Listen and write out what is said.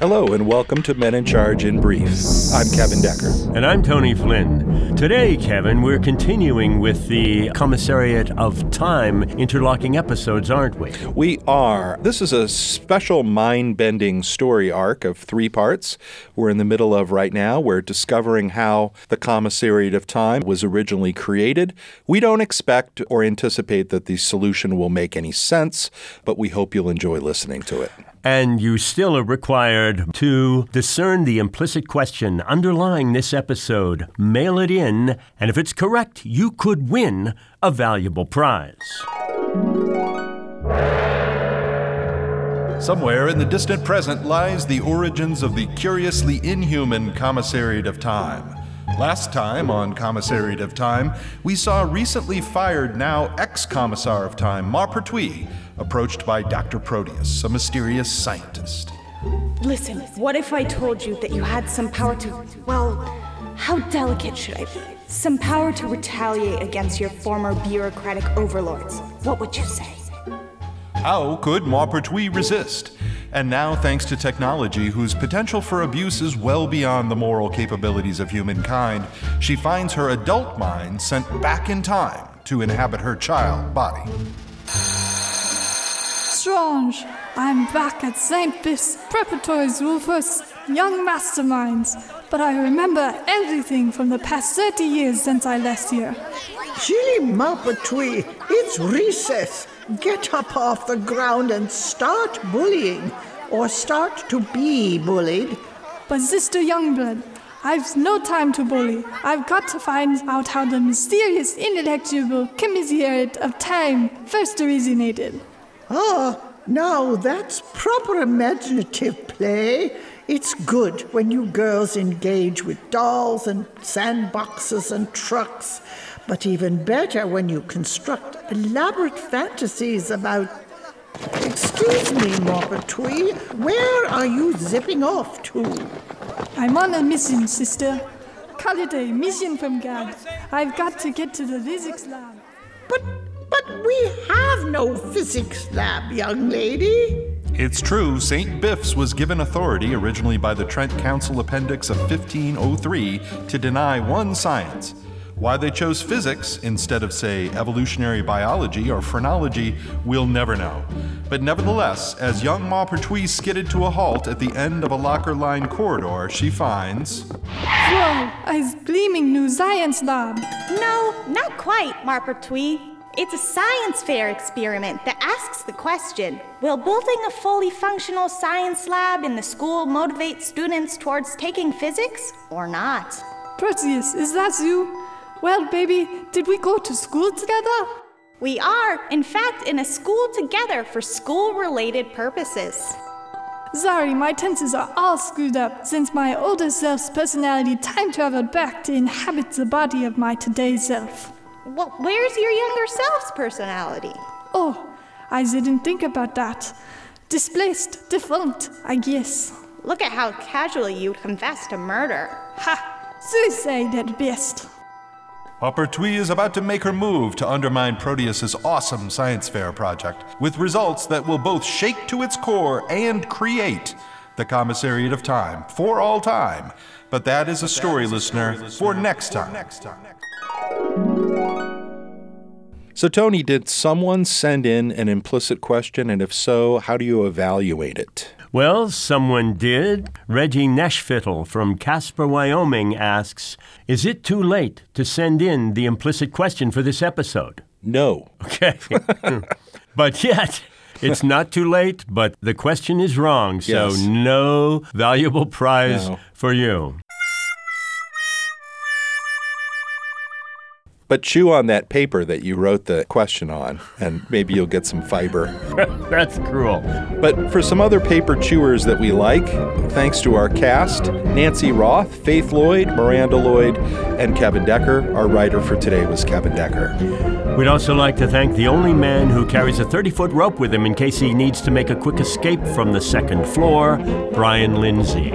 Hello, and welcome to Men in Charge in Brief. I'm Kevin Decker. And I'm Tony Flynn. Today, Kevin, we're continuing with the Commissariat of Time interlocking episodes, aren't we? We are. This is a special mind bending story arc of three parts we're in the middle of right now. We're discovering how the Commissariat of Time was originally created. We don't expect or anticipate that the solution will make any sense, but we hope you'll enjoy listening to it. And you still are required to discern the implicit question underlying this episode, mail it in, and if it's correct, you could win a valuable prize. Somewhere in the distant present lies the origins of the curiously inhuman Commissariat of Time. Last time on Commissariat of Time, we saw recently fired, now ex Commissar of Time, Maupertuis, approached by Dr. Proteus, a mysterious scientist. Listen, what if I told you that you had some power to. Well, how delicate should I be? Some power to retaliate against your former bureaucratic overlords. What would you say? How could Maupertuis resist? And now, thanks to technology whose potential for abuse is well beyond the moral capabilities of humankind, she finds her adult mind sent back in time to inhabit her child body. Strange. I'm back at St. Biff's School for young masterminds, but I remember everything from the past 30 years since I left here. Gilly Maupertuis, it's recess. Get up off the ground and start bullying, or start to be bullied. But Sister Youngblood, I've no time to bully. I've got to find out how the mysterious intellectual commissariat of time first originated. Ah, now that's proper imaginative play. It's good when you girls engage with dolls and sandboxes and trucks, but even better when you construct elaborate fantasies about. Excuse me, Maupertuis, where are you zipping off to? I'm on a mission, sister. Call it a mission from God. I've got to get to the physics lab. But but we have no physics lab, young lady. It's true, St. Biff's was given authority originally by the Trent Council Appendix of 1503 to deny one science. Why they chose physics instead of, say, evolutionary biology or phrenology, we'll never know. But nevertheless, as young Maupertuis skidded to a halt at the end of a locker lined corridor, she finds. Whoa, a gleaming new science lab. No, not quite, Maupertuis. It's a science fair experiment that asks the question Will building a fully functional science lab in the school motivate students towards taking physics or not? Proteus, is that you? Well, baby, did we go to school together? We are, in fact, in a school together for school related purposes. Sorry, my tenses are all screwed up since my older self's personality time traveled back to inhabit the body of my today self. Well, where's your younger self's personality? Oh, I didn't think about that. Displaced, defunct, I guess. Look at how casually you confess to murder. Ha! Suicide at best. Maupertuis is about to make her move to undermine Proteus's awesome science fair project, with results that will both shake to its core and create the Commissariat of Time for all time. But that is a story, listener, for next time. So, Tony, did someone send in an implicit question? And if so, how do you evaluate it? Well, someone did. Reggie Nashfittle from Casper, Wyoming asks Is it too late to send in the implicit question for this episode? No. Okay. but yet, it's not too late, but the question is wrong. So, Yes. no valuable prize No. for you. But chew on that paper that you wrote the question on, and maybe you'll get some fiber. That's cruel. But for some other paper chewers that we like, thanks to our cast Nancy Roth, Faith Lloyd, Miranda Lloyd, and Kevin Decker. Our writer for today was Kevin Decker. We'd also like to thank the only man who carries a 30 foot rope with him in case he needs to make a quick escape from the second floor, Brian Lindsay.